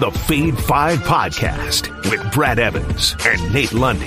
It's the Fade 5 Podcast with Brad Evans and Nate Lundy.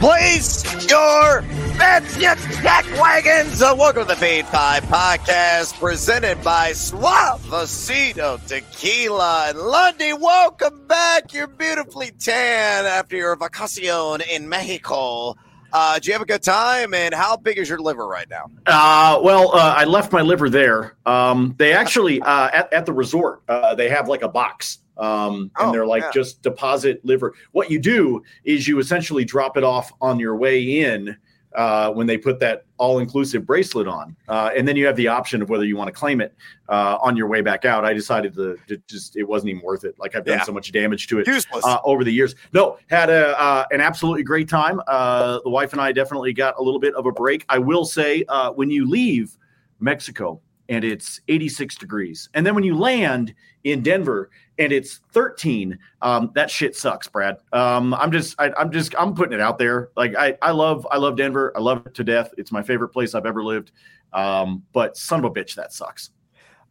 Place your bets, you jack wagons. Uh, welcome to the Fade 5 Podcast presented by Suavecito Tequila. And Lundy, welcome back. You're beautifully tan after your vacacion in Mexico. Uh, do you have a good time? And how big is your liver right now? Uh, well, uh, I left my liver there. Um, they actually uh, at, at the resort uh, they have like a box, um, and Oh, they're like yeah. just deposit liver. What you do is you essentially drop it off on your way in uh, when they put that all inclusive bracelet on, uh, and then you have the option of whether you want to claim it uh, on your way back out. I decided to, to just it wasn't even worth it. Like I've done Yeah. so much damage to it uh, over the years. No, had a uh, an absolutely great time. Uh, the wife and I definitely got a little bit of a break. I will say, uh, when you leave Mexico and it's 86 degrees, and then when you land in Denver and it's 13, um, that shit sucks, Brad. Um, I'm just, I, I'm just, I'm putting it out there. Like I, I love, I love Denver. I love it to death. It's my favorite place I've ever lived. Um, but son of a bitch, that sucks.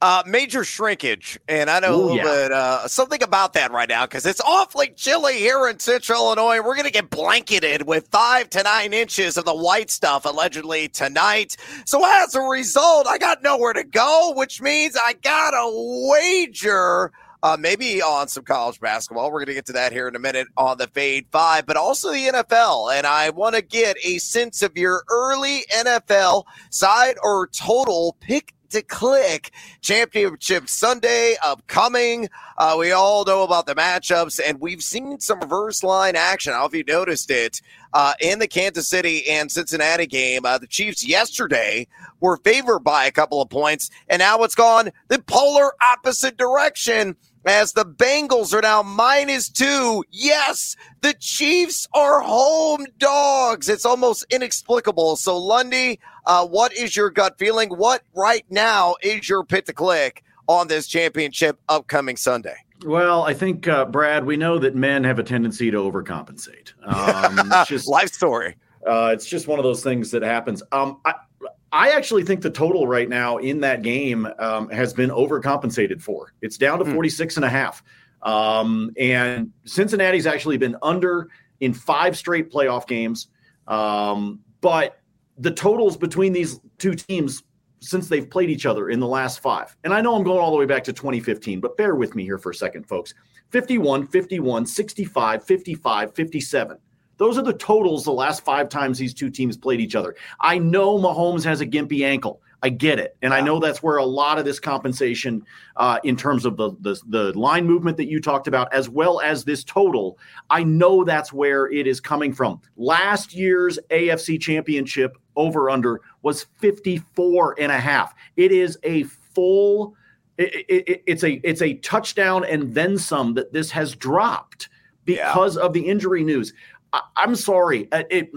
Uh, major shrinkage, and I know a little yeah. bit uh, something about that right now because it's awfully chilly here in Central Illinois. We're going to get blanketed with five to nine inches of the white stuff allegedly tonight. So as a result, I got nowhere to go, which means I got a wager. Uh, maybe on some college basketball. We're going to get to that here in a minute on the Fade Five, but also the NFL. And I want to get a sense of your early NFL side or total pick to click championship Sunday upcoming. Uh, we all know about the matchups, and we've seen some reverse line action. I don't know if you noticed it uh, in the Kansas City and Cincinnati game. Uh, the Chiefs yesterday were favored by a couple of points, and now it's gone the polar opposite direction. As the Bengals are now minus two. Yes, the Chiefs are home dogs. It's almost inexplicable. So, Lundy, uh, what is your gut feeling? What right now is your pit to click on this championship upcoming Sunday? Well, I think uh, Brad, we know that men have a tendency to overcompensate. Um, it's just, Life story. uh, it's just one of those things that happens. Um, I, I actually think the total right now in that game um, has been overcompensated for. It's down to Hmm. 46 and a half. Um, and Cincinnati's actually been under in five straight playoff games. Um, but the totals between these two teams since they've played each other in the last five, and I know I'm going all the way back to 2015, but bear with me here for a second, folks 51, 51, 65, 55, 57. Those are the totals the last five times these two teams played each other. I know Mahomes has a gimpy ankle. I get it, and I know that's where a lot of this compensation, uh, in terms of the, the the line movement that you talked about, as well as this total, I know that's where it is coming from. Last year's AFC Championship over under was 54 and a half. It is a full. It, it, it- it's a it's a touchdown and then some that this has dropped because of the injury news. I, I'm sorry. It,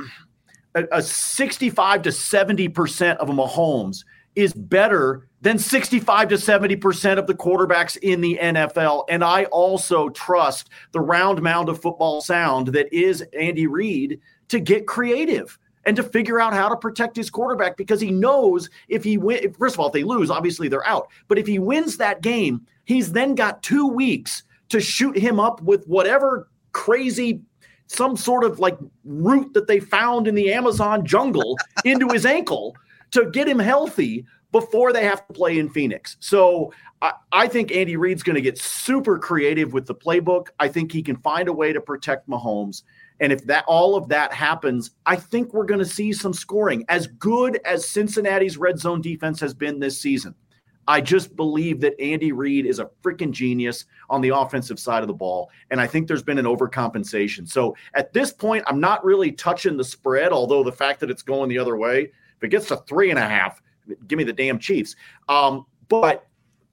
a, a 65 to 70 percent of a Mahomes is better than 65 to 70 percent of the quarterbacks in the NFL. And I also trust the round mound of football sound that is Andy Reid to get creative and to figure out how to protect his quarterback because he knows if he win, first of all, if they lose, obviously they're out. But if he wins that game, he's then got two weeks to shoot him up with whatever crazy some sort of like root that they found in the Amazon jungle into his ankle to get him healthy before they have to play in Phoenix. So I, I think Andy Reid's going to get super creative with the playbook. I think he can find a way to protect Mahomes. And if that all of that happens, I think we're going to see some scoring. As good as Cincinnati's red zone defense has been this season, I just believe that Andy Reid is a freaking genius on the offensive side of the ball. And I think there's been an overcompensation. So at this point, I'm not really touching the spread, although the fact that it's going the other way, if it gets to three and a half, give me the damn Chiefs. Um, but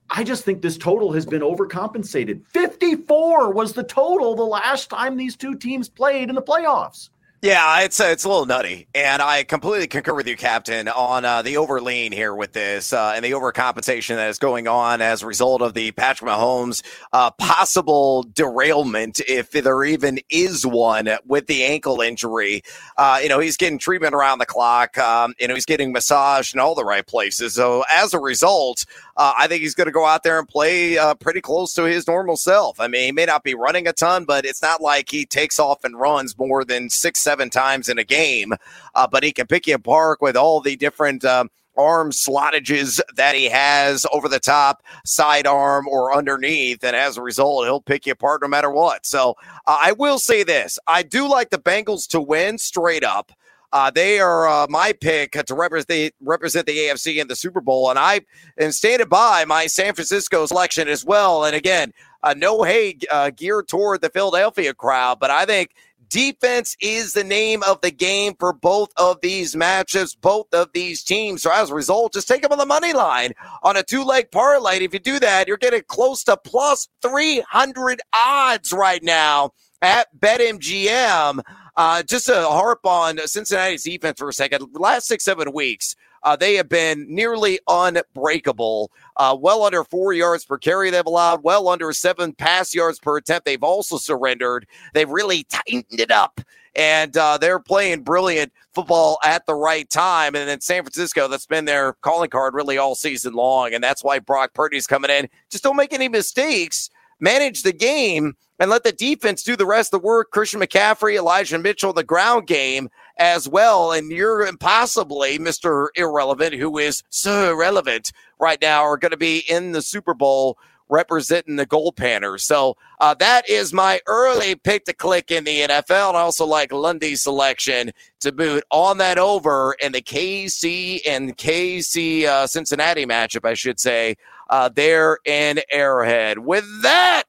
I just think this total has been overcompensated. 54 was the total the last time these two teams played in the playoffs. Yeah, it's uh, it's a little nutty, and I completely concur with you, Captain, on uh, the overlean here with this uh, and the overcompensation that is going on as a result of the Patrick Mahomes uh, possible derailment, if there even is one, with the ankle injury. Uh, you know, he's getting treatment around the clock. Um, you know, he's getting massaged in all the right places. So as a result, uh, I think he's going to go out there and play uh, pretty close to his normal self. I mean, he may not be running a ton, but it's not like he takes off and runs more than six, seven times in a game. Uh, but he can pick you apart with all the different. Um, arm slottages that he has over the top, sidearm, or underneath. And as a result, he'll pick you apart no matter what. So uh, I will say this I do like the Bengals to win straight up. Uh, they are uh, my pick to represent, represent the AFC in the Super Bowl, and I am standing by my San Francisco selection as well. And again, uh, no hate uh, geared toward the Philadelphia crowd, but I think defense is the name of the game for both of these matchups, both of these teams. So as a result, just take them on the money line on a two leg parlay. If you do that, you're getting close to plus 300 odds right now at BetMGM. Uh, just to harp on Cincinnati's defense for a second, last six, seven weeks, uh, they have been nearly unbreakable. Uh, well under four yards per carry they've allowed, well under seven pass yards per attempt. They've also surrendered. They've really tightened it up. And uh, they're playing brilliant football at the right time. And then San Francisco, that's been their calling card really all season long. And that's why Brock Purdy's coming in. Just don't make any mistakes manage the game and let the defense do the rest of the work. Christian McCaffrey, Elijah Mitchell, the ground game as well. And you're impossibly Mr. Irrelevant, who is so irrelevant right now, are going to be in the Super Bowl representing the gold panners. So uh, that is my early pick to click in the NFL. And I also like Lundy's selection to boot on that over in the KC and KC uh, Cincinnati matchup, I should say, uh, there in Arrowhead. With that,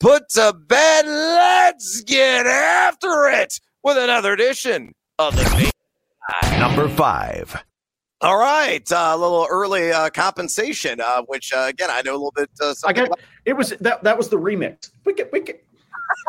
put to bed, let's get after it with another edition of the Number five. All right, uh, a little early uh, compensation, uh, which uh, again I know a little bit. Uh, I got about. it was that that was the remix. We get we get.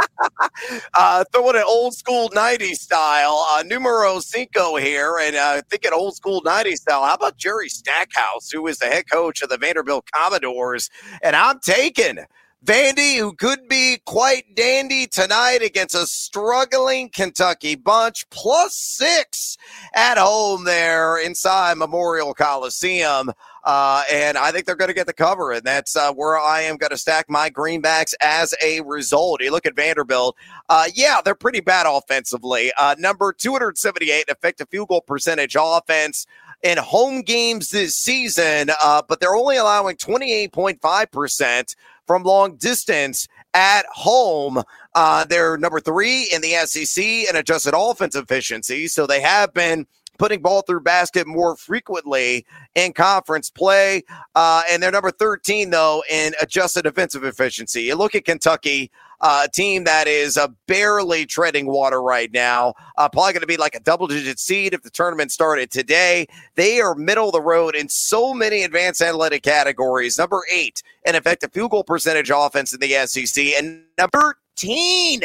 uh, throwing an old school 90s style, uh, numero cinco here, and uh, thinking old school 90s style. How about Jerry Stackhouse, who is the head coach of the Vanderbilt Commodores? And I'm taking Vandy, who could be quite dandy tonight against a struggling Kentucky bunch, plus six at home there inside Memorial Coliseum. Uh, and I think they're going to get the cover, and that's uh, where I am going to stack my greenbacks as a result. You look at Vanderbilt, uh, yeah, they're pretty bad offensively. Uh, number 278 effective field goal percentage offense in home games this season, uh, but they're only allowing 28.5% from long distance at home. Uh, they're number three in the SEC in adjusted offense efficiency. So they have been putting ball through basket more frequently in conference play. Uh, and they're number 13, though, in adjusted defensive efficiency. You look at Kentucky, uh, a team that is uh, barely treading water right now. Uh, probably going to be like a double digit seed if the tournament started today. They are middle of the road in so many advanced analytic categories. Number eight, an effective field goal percentage offense in the SEC, and number 13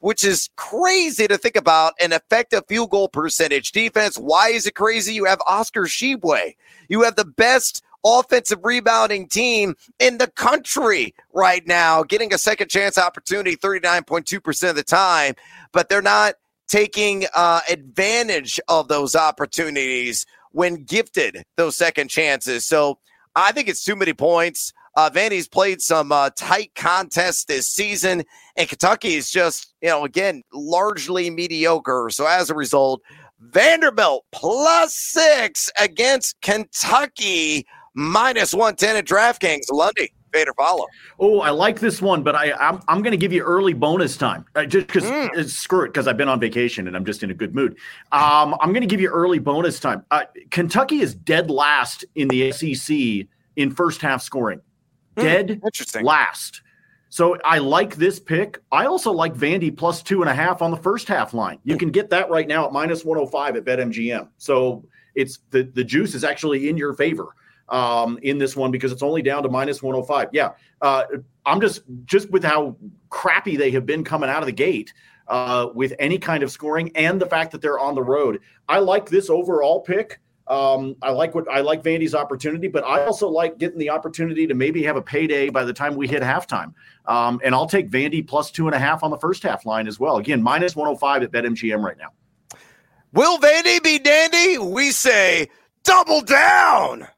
which is crazy to think about an effective field goal percentage defense. Why is it crazy? You have Oscar Tshiebwe. You have the best offensive rebounding team in the country right now, getting a second chance opportunity 39.2% of the time, but they're not taking uh, advantage of those opportunities when gifted those second chances. So I think it's too many points. Uh, Vandy's played some uh, tight contests this season, and Kentucky is just, you know, again, largely mediocre. So as a result, Vanderbilt plus six against Kentucky minus 110 at DraftKings. Lundy. Vader follow. Oh, I like this one, but I I'm, I'm going to give you early bonus time uh, just because mm. Uh, screw it because I've been on vacation and I'm just in a good mood. Um, I'm going to give you early bonus time. Uh, Kentucky is dead last in the SEC in first half scoring. Hmm, dead interesting. last. So I like this pick. I also like Vandy plus two and a half on the first half line. You can get that right now at minus 105 at BetMGM. So it's the, the juice is actually in your favor um, in this one because it's only down to minus 105. Yeah. Uh, I'm just, just with how crappy they have been coming out of the gate uh, with any kind of scoring and the fact that they're on the road. I like this overall pick. Um, I like what I like Vandy's opportunity, but I also like getting the opportunity to maybe have a payday by the time we hit halftime. Um, and I'll take Vandy plus two and a half on the first half line as well. Again, minus 105 at BetMGM right now. Will Vandy be dandy? We say double down.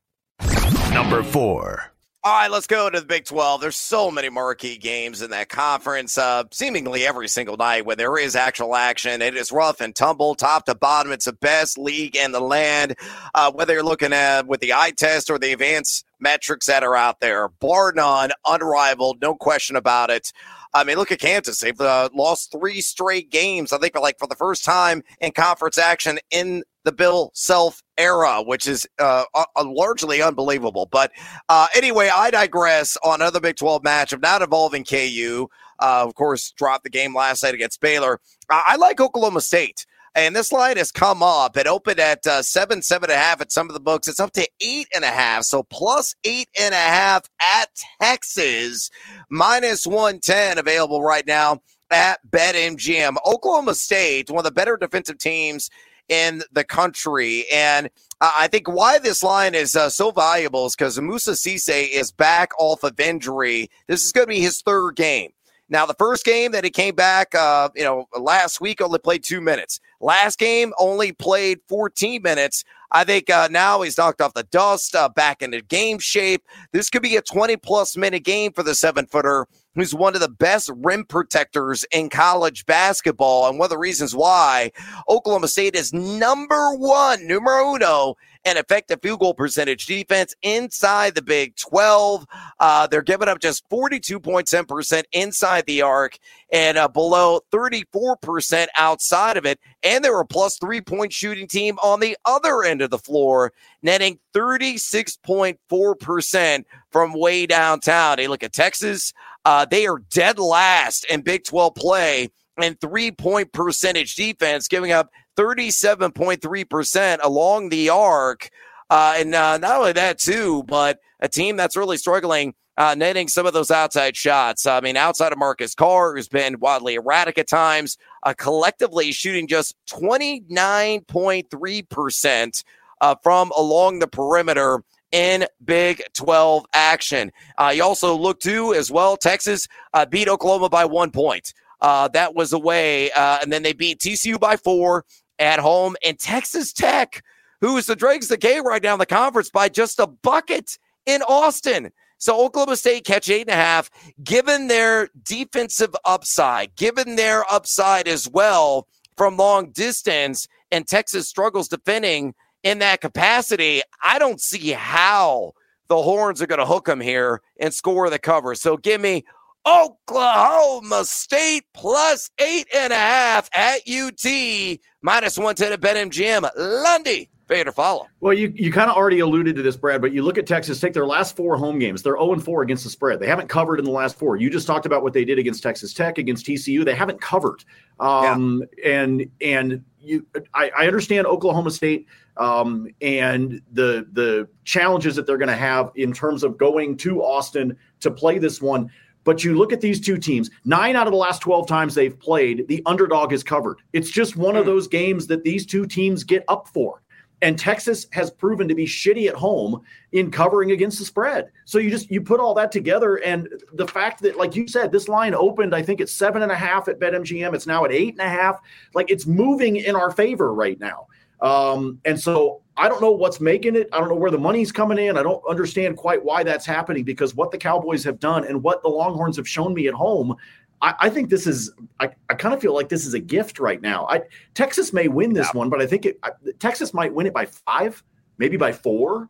Number four. All right, let's go to the Big 12. There's so many marquee games in that conference, uh, seemingly every single night when there is actual action. It is rough and tumble, top to bottom. It's the best league in the land. Uh, whether you're looking at with the eye test or the advanced metrics that are out there, bar none, unrivaled, no question about it. I mean, look at Kansas. They've uh, lost three straight games. I think, like for the first time in conference action in the Bill Self era, which is uh, uh, largely unbelievable. But uh, anyway, I digress on another Big 12 matchup, not involving KU. Uh, of course, dropped the game last night against Baylor. I like Oklahoma State. And this line has come up. It opened at uh, seven, seven and a half at some of the books. It's up to eight and a half. So plus eight and a half at Texas, minus 110 available right now at BetMGM. Oklahoma State, one of the better defensive teams in the country. And I think why this line is uh, so valuable is because Moussa Cisse is back off of injury. This is going to be his third game. Now, the first game that he came back, uh, you know, last week only played two minutes. Last game only played 14 minutes. I think uh, now he's knocked off the dust, uh, back into game shape. This could be a 20 plus minute game for the seven footer, who's one of the best rim protectors in college basketball. And one of the reasons why Oklahoma State is number one, numero uno and effective field goal percentage defense inside the Big 12. Uh, they're giving up just 42.7% inside the arc and uh, below 34% outside of it. And they're a plus three point shooting team on the other end of the floor, netting 36.4% from way downtown. They look at Texas, uh, they are dead last in Big 12 play and three point percentage defense, giving up 37.3% along the arc. Uh, and uh, not only that, too, but a team that's really struggling uh, netting some of those outside shots. I mean, outside of Marcus Carr, who's been wildly erratic at times, uh, collectively shooting just 29.3% uh, from along the perimeter in Big 12 action. Uh, you also look to as well, Texas beat Oklahoma by one point. Uh, that was away. Uh, and then they beat TCU by four at home. And Texas Tech, who is the dregs the game right now in the conference by just a bucket in Austin. So Oklahoma State catch eight and a half, given their defensive upside, given their upside as well from long distance, and Texas struggles defending in that capacity. I don't see how the Horns are going to hook them here and score the cover. So give me Oklahoma State plus eight and a half at UT, minus 110 at BetMGM. Lundy, fade to follow. Well, you, you kind of already alluded to this, Brad, but you look at Texas, take their last four home games. They're 0 4 against the spread. They haven't covered in the last four. You just talked about what they did against Texas Tech, against TCU. They haven't covered. Um, yeah. And, and, you, I, I understand Oklahoma State um, and the the challenges that they're going to have in terms of going to Austin to play this one. But you look at these two teams, nine out of the last 12 times they've played, the underdog is covered. It's just one of hmm. those games that these two teams get up for. And Texas has proven to be shitty at home in covering against the spread. So you just you put all that together, and the fact that, like you said, this line opened, I think it's seven and a half at BetMGM. It's now at eight and a half. Like it's moving in our favor right now. Um, and so I don't know what's making it. I don't know where the money's coming in. I don't understand quite why that's happening because what the Cowboys have done and what the Longhorns have shown me at home, I, I think this is. I, I kind of feel like this is a gift right now. I Texas may win this yeah. one, but I think it, I, Texas might win it by five, maybe by four.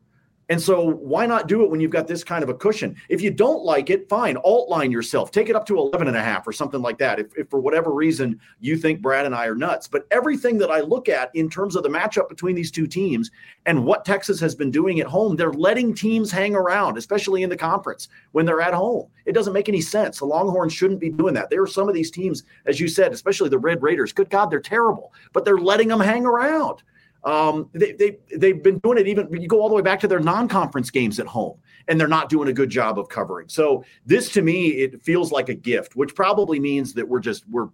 And so why not do it when you've got this kind of a cushion? If you don't like it, fine, alt line yourself. Take it up to 11 and a half or something like that. If, if, for whatever reason you think Brad and I are nuts. But everything that I look at in terms of the matchup between these two teams and what Texas has been doing at home, they're letting teams hang around, especially in the conference when they're at home. It doesn't make any sense. The Longhorns shouldn't be doing that. There are some of these teams, as you said, especially the Red Raiders. Good God, they're terrible, but they're letting them hang around. Um, they, they, they've been doing it even, you go all the way back to their non conference games at home, and they're not doing a good job of covering. So, this to me, it feels like a gift, which probably means that we're just, we're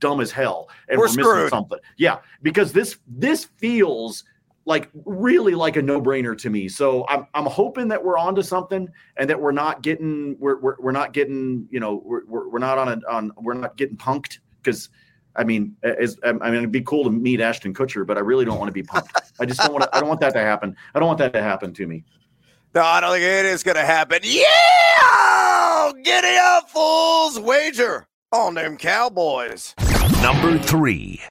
dumb as hell and we're, we're missing something. Yeah, because this, this feels like really like a no-brainer to me. So I'm I'm hoping that we're onto something and that we're not getting we're we're, we're not getting you know we're, we're, we're not on a on we're not getting punked because I mean, as, um, I mean, it'd be cool to meet Ashton Kutcher, but I really don't want to be pumped. I just don't want to. I don't want that to happen. I don't want that to happen to me. No, I don't think it is going to happen. Yeah! Giddy up, fools! Wager on them Cowboys. Number three.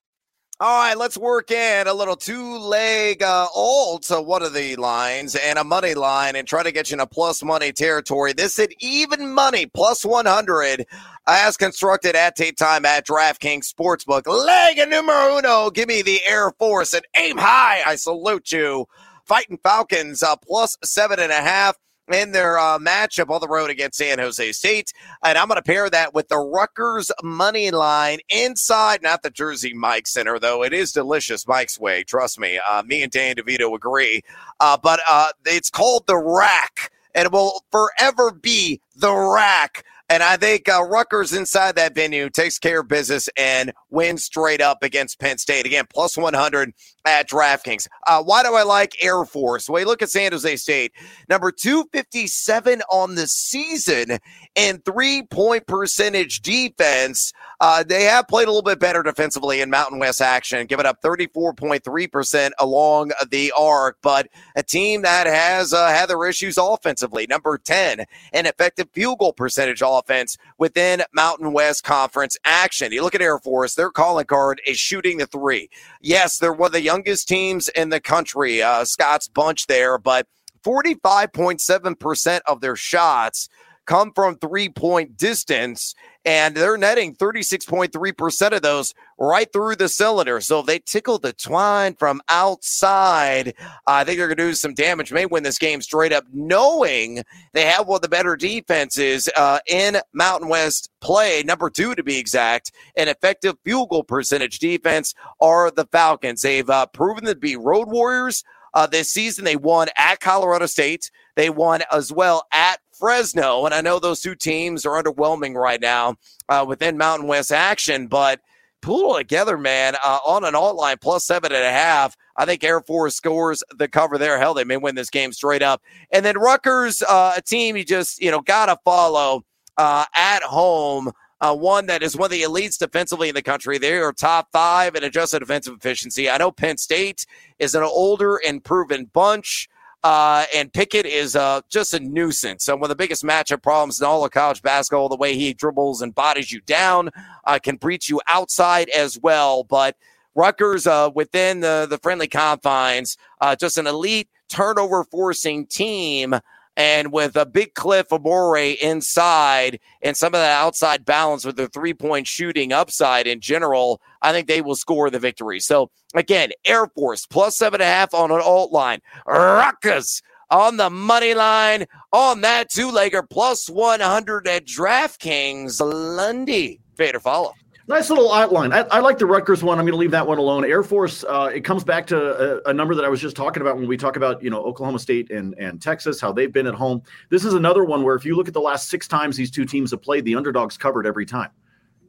All right, let's work in a little two leg uh, alt to one of the lines and a money line and try to get you in a plus money territory. This is even money plus 100 as constructed at tape time at DraftKings Sportsbook. Leg numero uno. Give me the Air Force and aim high. I salute you. Fighting Falcons uh, plus seven and a half in their uh, matchup on the road against San Jose State. And I'm going to pair that with the Rutgers money line inside, not the Jersey Mike Center, though it is delicious Mike's way. Trust me. Uh, me and Dan DeVito agree. Uh, but uh, it's called the Rack, and it will forever be the Rack. And I think uh, Rutgers inside that venue takes care of business and wins straight up against Penn State. Again, plus 100 at DraftKings. Uh, why do I like Air Force? Well, you look at San Jose State, number 257 on the season and three point percentage defense. Uh, they have played a little bit better defensively in Mountain West action, giving up 34.3% along the arc, but a team that has uh, had their issues offensively. Number 10 an effective field goal percentage offense within Mountain West Conference action. You look at Air Force, their calling card is shooting the three. Yes, they're one of the youngest teams in the country, uh, Scott's bunch there, but 45.7% of their shots come from three point distance, and they're netting 36.3% of those right through the cylinder. So if they tickle the twine from outside, I think they're going to do some damage. May win this game straight up, knowing they have one of the better defenses uh, in Mountain West play, number two to be exact, an effective field goal percentage defense are the Falcons. They've uh, proven to be road warriors. Uh, this season, they won at Colorado State. They won as well at Fresno. And I know those two teams are underwhelming right now uh, within Mountain West action, but pull together, man, uh, on an alt line plus seven and a half. I think Air Force scores the cover there. Hell, they may win this game straight up. And then Rutgers, uh, a team you just, you know, got to follow uh, at home. Uh, one that is one of the elites defensively in the country. They are top five in adjusted defensive efficiency. I know Penn State is an older and proven bunch. Uh, and Pickett is uh, just a nuisance. One of the biggest matchup problems in all of college basketball, the way he dribbles and bodies you down, uh, can breach you outside as well. But Rutgers, uh, within the, the friendly confines, uh, just an elite turnover forcing team and with a big Cliff Omoruyi inside and some of that outside balance with their three point shooting upside in general, I think they will score the victory. So again, Air Force plus seven and a half on an alt line. Rutgers on the money line on that two legger plus 100 at DraftKings. Lundy. Fader follow. Nice little outline. I, I, like the Rutgers one. I'm going to leave that one alone. Air Force. Uh, it comes back to a, a, number that I was just talking about when we talk about you know Oklahoma State and and Texas, how they've been at home. This is another one where if you look at the last six times these two teams have played, the underdogs covered every time.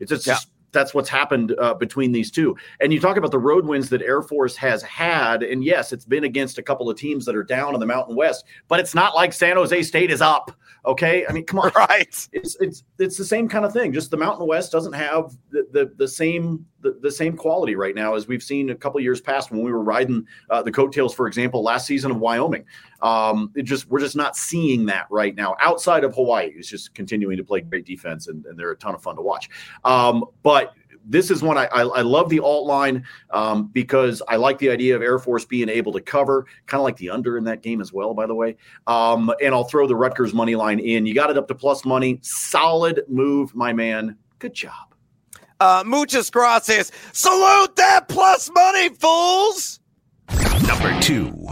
It's just, yeah. That's what's happened uh, between these two. And you talk about the road wins that Air Force has had, and yes, it's been against a couple of teams that are down in the Mountain West, but it's not like San Jose State is up. Okay, I mean, come on, right? It's it's it's the same kind of thing. Just the Mountain West doesn't have the the, the same the, the same quality right now as we've seen a couple years past when we were riding uh, the coattails, for example, last season of Wyoming. Um, it just we're just not seeing that right now. Outside of Hawaii, who's just continuing to play great defense, and, and they're a ton of fun to watch. Um, but this is one I, I, I love the alt line um, because I like the idea of Air Force being able to cover, kind of like the under in that game as well, by the way. Um, and I'll throw the Rutgers money line in. You got it up to plus money. Solid move, my man. Good job. Uh, muchas gracias. Salute that plus money, fools. Number two.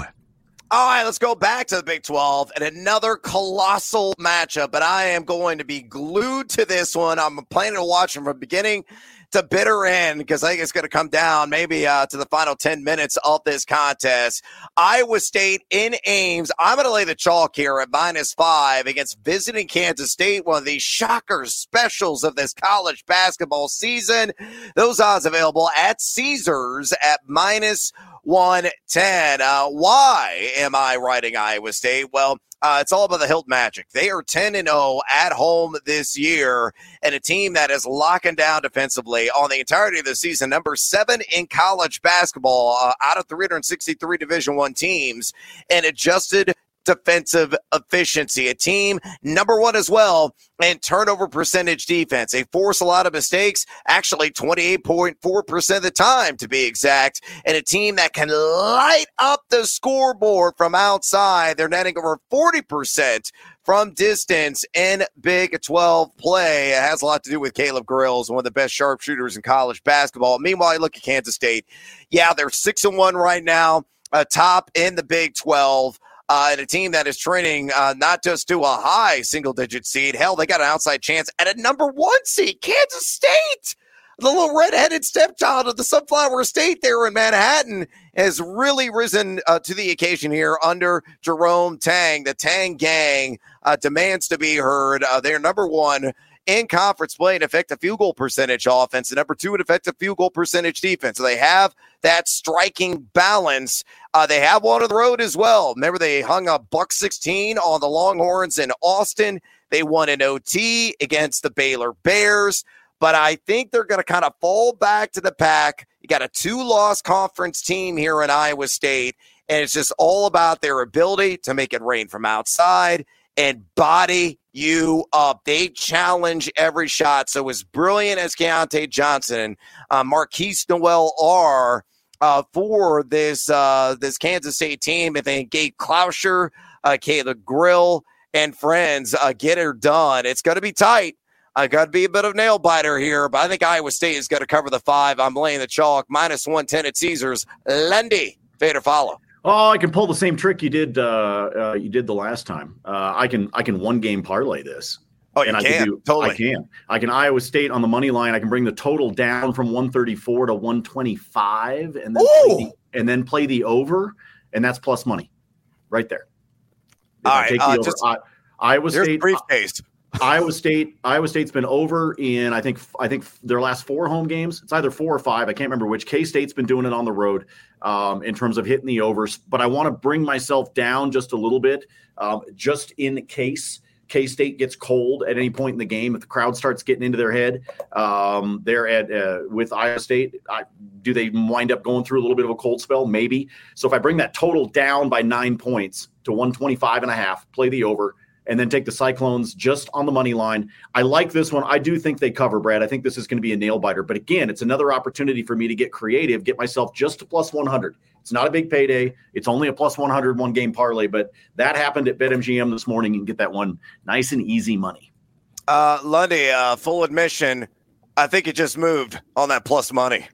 All right, let's go back to the Big 12 and another colossal matchup. But I am going to be glued to this one. I'm planning to watch them from the beginning to bitter end because I think it's going to come down maybe uh, to the final 10 minutes of this contest. Iowa State in Ames. I'm going to lay the chalk here at minus five against visiting Kansas State, one of the shocker specials of this college basketball season. Those odds available at Caesars at minus 110. Uh, why am I writing Iowa State? Well, uh, it's all about the Hilton Magic. They are 10 and 0 at home this year, and a team that is locking down defensively on the entirety of the season. Number seven in college basketball, uh, out of 363 Division One teams, and adjusted defensive efficiency. A team number one as well in turnover percentage defense. They force a lot of mistakes, actually 28.4% of the time to be exact, and a team that can light up the scoreboard from outside. They're netting over 40% from distance in Big 12 play. It has a lot to do with Caleb Grills, one of the best sharpshooters in college basketball. Meanwhile, you look at Kansas State. Yeah, they're 6 and 1 right now, uh, top in the Big 12 uh, and a team that is training uh, not just to a high single digit seed. Hell, they got an outside chance at a number one seed, Kansas State. The little redheaded stepchild of the Sunflower State there in Manhattan has really risen uh, to the occasion here under Jerome Tang. The Tang gang uh, demands to be heard. Uh, they're number one in conference play in effective field goal percentage offense, and number two in effective field goal percentage defense. So they have that striking balance. Uh, they have one on the road as well. Remember, they hung a buck 16 on the Longhorns in Austin. They won an OT against the Baylor Bears, but I think they're going to kind of fall back to the pack. You got a two loss conference team here in Iowa State, and it's just all about their ability to make it rain from outside and body you up. They challenge every shot. So as brilliant as Keyontae Johnson, uh, Markquis Nowell are uh, for this uh, this Kansas State team, if they Gabe Kalscheur, uh, Caleb Grill, and friends uh, get her done, it's going to be tight. I got to be a bit of nail biter here, but I think Iowa State is going to cover the five. I'm laying the chalk minus 110 at Caesars. Lundy, fade or follow. Oh, I can pull the same trick you did. Uh, uh, you did the last time. Uh, I can. I can one game parlay this. Oh, and. I can do, totally. I can. I can Iowa State on the money line. I can bring the total down from 134 to 125, and then play the, and then play the over, and that's plus money, right there. If All I right, uh, over, just, I, Iowa State. Briefcase. Iowa State, Iowa State's been over in I think I think their last four home games. It's either four or five. I can't remember which. K State's been doing it on the road um, in terms of hitting the overs, but I want to bring myself down just a little bit, um, just in case K State gets cold at any point in the game. If the crowd starts getting into their head, um, they're at uh, with Iowa State. I, do they wind up going through a little bit of a cold spell? Maybe. So if I bring that total down by nine points to 125 and a half, play the over and then take the Cyclones just on the money line. I like this one. I do think they cover, Brad. I think this is going to be a nail biter. But again, it's another opportunity for me to get creative, get myself just to plus 100. It's not a big payday. It's only a plus 100 one game parlay, but that happened at BetMGM this morning. Can get that one nice and easy money. Uh, Lundy, uh, full admission, I think it just moved on that plus money.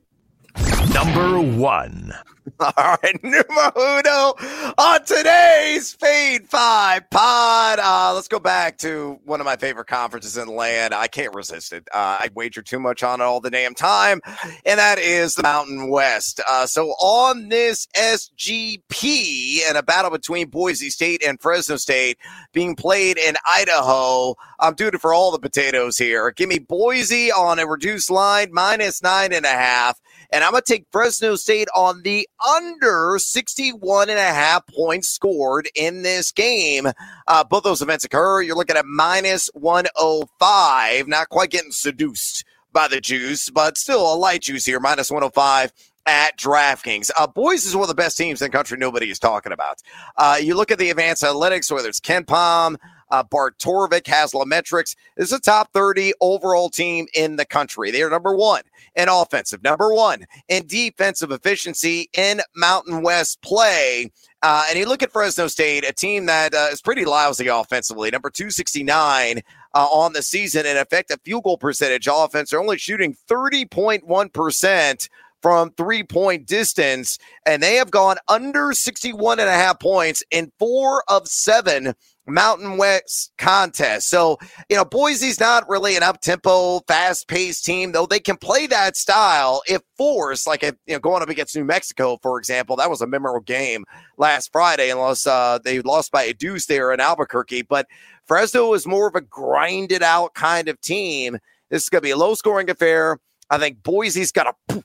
Number one. All right, numero uno on today's Fade Five pod. Uh, let's go back to one of my favorite conferences in the land. I can't resist it. Uh, I wager too much on it all the damn time, and that is the Mountain West. Uh, so on this SGP and a battle between Boise State and Fresno State being played in Idaho, I'm doing it for all the potatoes here. Give me Boise on a reduced line, minus nine and a half. And I'm going to take Fresno State on the under 61 and a half points scored in this game. Uh, both those events occur. You're looking at minus 105, not quite getting seduced by the juice, but still a light juice here, minus 105 at DraftKings. Uh, Boise is one of the best teams in the country nobody is talking about. Uh, you look at the advanced analytics, whether it's KenPom, uh, Bart Torvik, Haslametrics. Is a top 30 overall team in the country. They are number one in offensive, number one in defensive efficiency in Mountain West play. Uh, and you look at Fresno State, a team that uh, is pretty lousy offensively, number 269 uh, on the season in effective field goal percentage offense. They're only shooting 30.1% from three point distance, and they have gone under 61 and a half points in four of seven Mountain West contest. So, you know, Boise's not really an up tempo, fast paced team, though they can play that style if forced, like, if, you know, going up against New Mexico, for example. That was a memorable game last Friday, unless uh, they lost by a deuce there in Albuquerque. But Fresno is more of a grinded out kind of team. This is going to be a low scoring affair. I think Boise's got a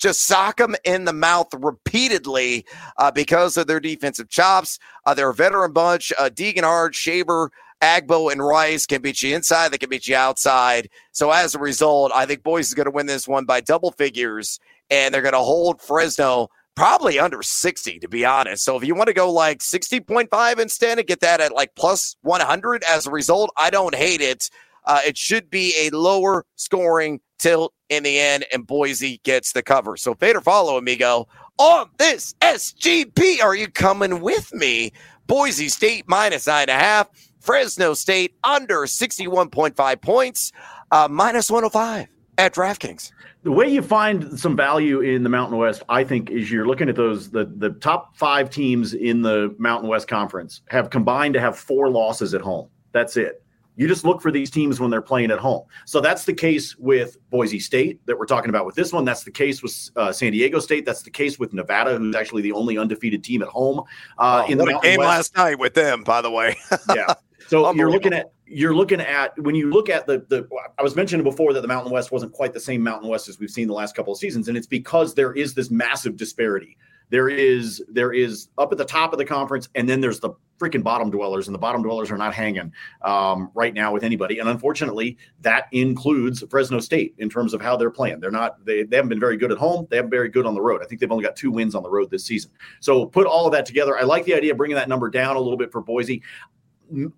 just sock them in the mouth repeatedly uh, because of their defensive chops. Uh, they're a veteran bunch. Uh, Degenhart, Shaver, Agbo, and Rice can beat you inside. They can beat you outside. So as a result, I think Boise is going to win this one by double figures, and they're going to hold Fresno probably under 60 to be honest. So if you want to go like 60.5 instead and get that at like plus 100 as a result, I don't hate it. Uh, it should be a lower scoring tilt in the end, and Boise gets the cover. So fade or follow, amigo, on this SGP. Are you coming with me? Boise State minus nine and a half. Fresno State under 61.5 points, uh, minus 105 at DraftKings. The way you find some value in the Mountain West, I think, is you're looking at those the the top five teams in the Mountain West Conference have combined to have four losses at home. That's it. You just look for these teams when they're playing at home. So that's the case with Boise State that we're talking about with this one. That's the case with uh, San Diego State. That's the case with Nevada, who's actually the only undefeated team at home. Uh, oh, in the game West. last night with them, by the way. yeah. So you're looking at you're looking at when you look at the the I was mentioning before that the Mountain West wasn't quite the same Mountain West as we've seen the last couple of seasons, and it's because there is this massive disparity. There is there is up at the top of the conference, and then there's the freaking bottom dwellers, and the bottom dwellers are not hanging um, right now with anybody. And unfortunately, that includes Fresno State in terms of how they're playing. They're not they, they haven't been very good at home. They haven't been very good on the road. I think they've only got two wins on the road this season. So put all of that together. I like the idea of bringing that number down a little bit for Boise.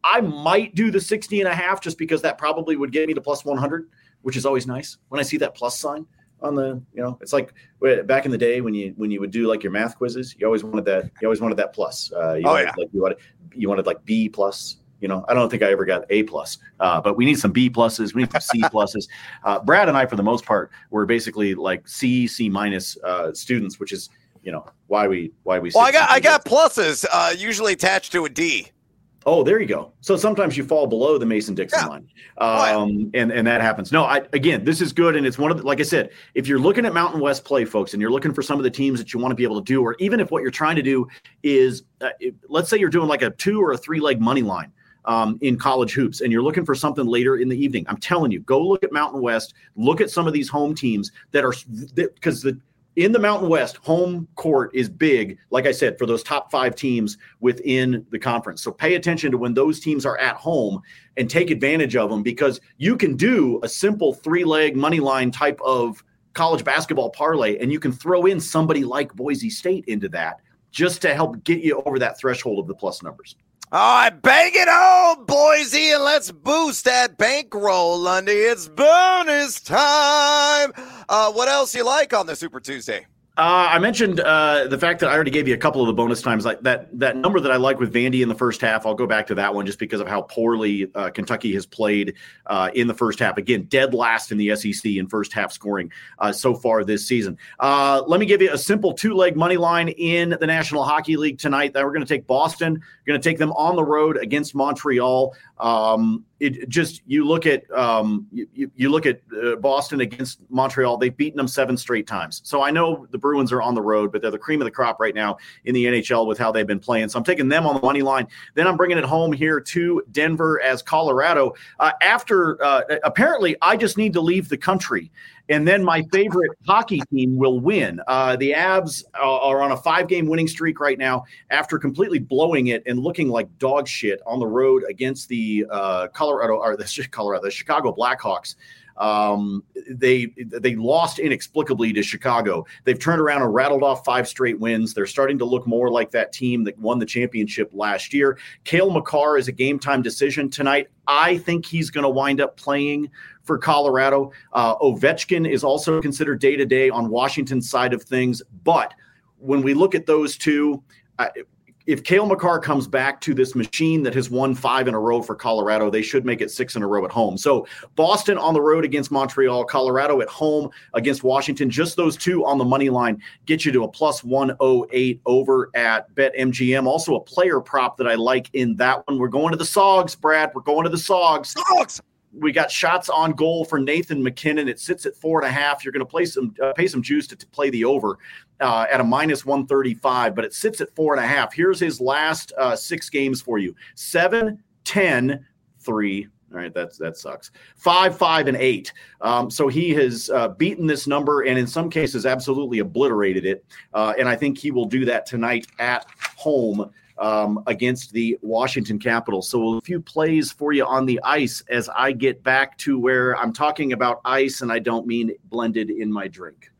I might do the 60 and a half just because that probably would get me to plus 100, which is always nice when I see that plus sign on the, you know, it's like back in the day when you when you would do like your math quizzes, you always wanted that you always wanted that plus. Uh, you oh wanted, yeah. Like, you wanted you wanted like B plus. You know, I don't think I ever got A plus, uh, but we need some B pluses. We need some C pluses. Uh, Brad and I, for the most part, were basically like C C minus uh, students, which is you know why we why we. Well, I got I got pluses uh, usually attached to a D. Oh, there you go. So sometimes you fall below the Mason Dixon yeah. line, um, and and that happens. No, I again, this is good, and it's one of the, like I said, if you're looking at Mountain West play, folks, and you're looking for some of the teams that you want to be able to do, or even if what you're trying to do is, uh, let's say you're doing like a two or a three leg money line. Um, in college hoops, and you're looking for something later in the evening. I'm telling you, go look at Mountain West. Look at some of these home teams that are because the in the Mountain West, home court is big, like I said, for those top five teams within the conference. So pay attention to when those teams are at home and take advantage of them because you can do a simple three leg money line type of college basketball parlay and you can throw in somebody like Boise State into that just to help get you over that threshold of the plus numbers. All right, bang it on, Boise, and let's boost that bankroll, Lundy. It's bonus time. Uh, what else you like on the Super Tuesday? Uh, I mentioned uh, the fact that I already gave you a couple of the bonus times. Like that that number that I like with Vandy in the first half. I'll go back to that one just because of how poorly uh, Kentucky has played uh, in the first half. Again, dead last in the SEC in first half scoring uh, so far this season. Uh, let me give you a simple two leg money line in the National Hockey League tonight. That we're going to take Boston. Going to take them on the road against Montreal. Um, it just you look at um, you, you look at uh, Boston against Montreal. They've beaten them seven straight times. So I know the Bruins are on the road, but they're the cream of the crop right now in the NHL with how they've been playing. So I'm taking them on the money line. Then I'm bringing it home here to Denver as Colorado. Uh, after uh, apparently, I just need to leave the country and then my favorite hockey team will win. Uh, the Avs are on a five game winning streak right now after completely blowing it and looking like dog shit on the road against the uh, Colorado or the Colorado, the Chicago Blackhawks. Um, they they lost inexplicably to Chicago. They've turned around and rattled off five straight wins. They're starting to look more like that team that won the championship last year. Cale Makar is a game time decision tonight. I think he's going to wind up playing for Colorado. Uh, Ovechkin is also considered day to day on Washington's side of things, but when we look at those two, uh, if Cale Makar comes back to this machine that has won five in a row for Colorado, they should make it six in a row at home. So Boston on the road against Montreal, Colorado at home against Washington. Just those two on the money line get you to a plus 108 over at BetMGM. Also a player prop that I like in that one. We're going to the Sogs, Brad. We're going to the Sogs. Sogs we got shots on goal for Nathan MacKinnon. It sits at four and a half. You're going to play some uh, pay some juice to, to play the over uh, at a minus 135, but it sits at four and a half. Here's his last uh, six games for you: seven, 10, three. All right, that's that sucks. Five, five, and eight. Um, so he has uh, beaten this number, and in some cases, absolutely obliterated it. Uh, and I think he will do that tonight at home um, against the Washington Capitals. So, a few plays for you on the ice as I get back to where I'm talking about ice, and I don't mean blended in my drink.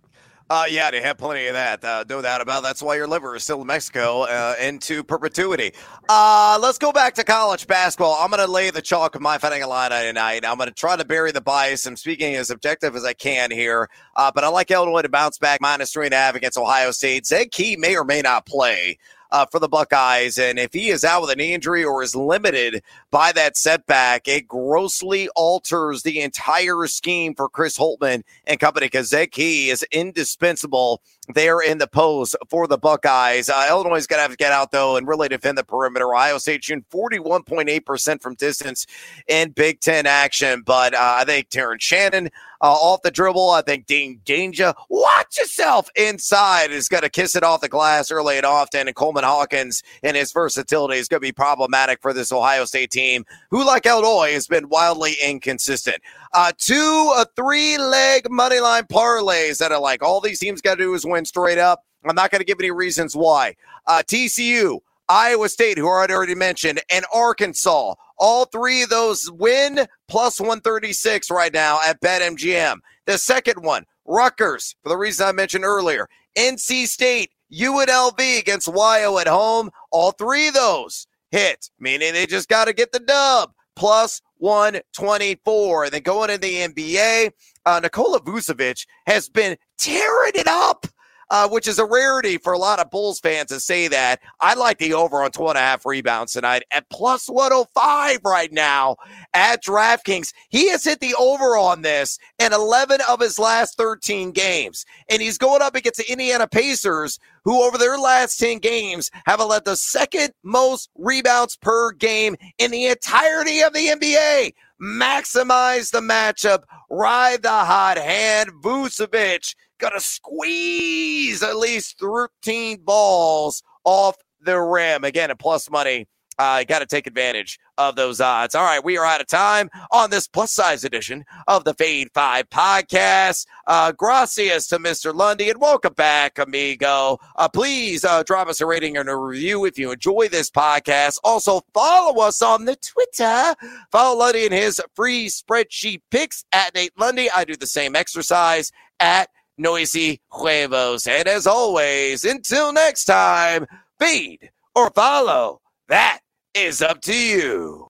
Uh, yeah, they have plenty of that. Uh, no doubt about. It. That's why your liver is still in Mexico uh, into perpetuity. Uh, let's go back to college basketball. I'm going to lay the chalk of my fighting Illini tonight. I'm going to try to bury the bias. I'm speaking as objective as I can here, uh, but I like Illinois to bounce back minus three and a half against Ohio State. Zed Key may or may not play uh, for the Buckeyes. And if he is out with an injury or is limited by that setback, it grossly alters the entire scheme for Chris Holtmann and company because Zed Key is indispensable there in the post for the Buckeyes. Uh, Illinois is going to have to get out, though, and really defend the perimeter. Ohio State shooting 41.8% from distance in Big Ten action. But uh, I think Terrence Shannon uh, off the dribble. I think Dain Dainja, watch yourself inside, is going to kiss it off the glass early and often. And Coleman Hawkins and his versatility is going to be problematic for this Ohio State team, who, like Illinois, has been wildly inconsistent. Uh, two, uh, three leg money line parlays that are like all these teams got to do is win straight up. I'm not going to give any reasons why. Uh, TCU, Iowa State, who I already mentioned, and Arkansas. All three of those win plus 136 right now at BetMGM. The second one, Rutgers, for the reason I mentioned earlier. NC State, UNLV against Wyo at home. All three of those hit, meaning they just got to get the dub plus 124. And then going in the NBA, uh, Nikola Vucevic has been tearing it up uh, which is a rarity for a lot of Bulls fans to say that. I like the over on two and a half rebounds tonight at plus 105 right now at DraftKings. He has hit the over on this in 11 of his last 13 games. And he's going up against the Indiana Pacers, who over their last 10 games have led the second most rebounds per game in the entirety of the NBA. Maximize the matchup, ride the hot hand. Vucevic got to squeeze at least 13 balls off the rim. Again, at plus money. Uh, got to take advantage of those odds. All right, we are out of time on this plus size edition of the Fade 5 podcast. Uh, gracias to Mr. Lundy and welcome back, amigo. Uh, please uh, drop us a rating and a review if you enjoy this podcast. Also, follow us on the Twitter. Follow Lundy and his free spreadsheet picks at Nate Lundy. I do the same exercise at noisy huevos. And as always, until next time, feed or follow. That is up to you.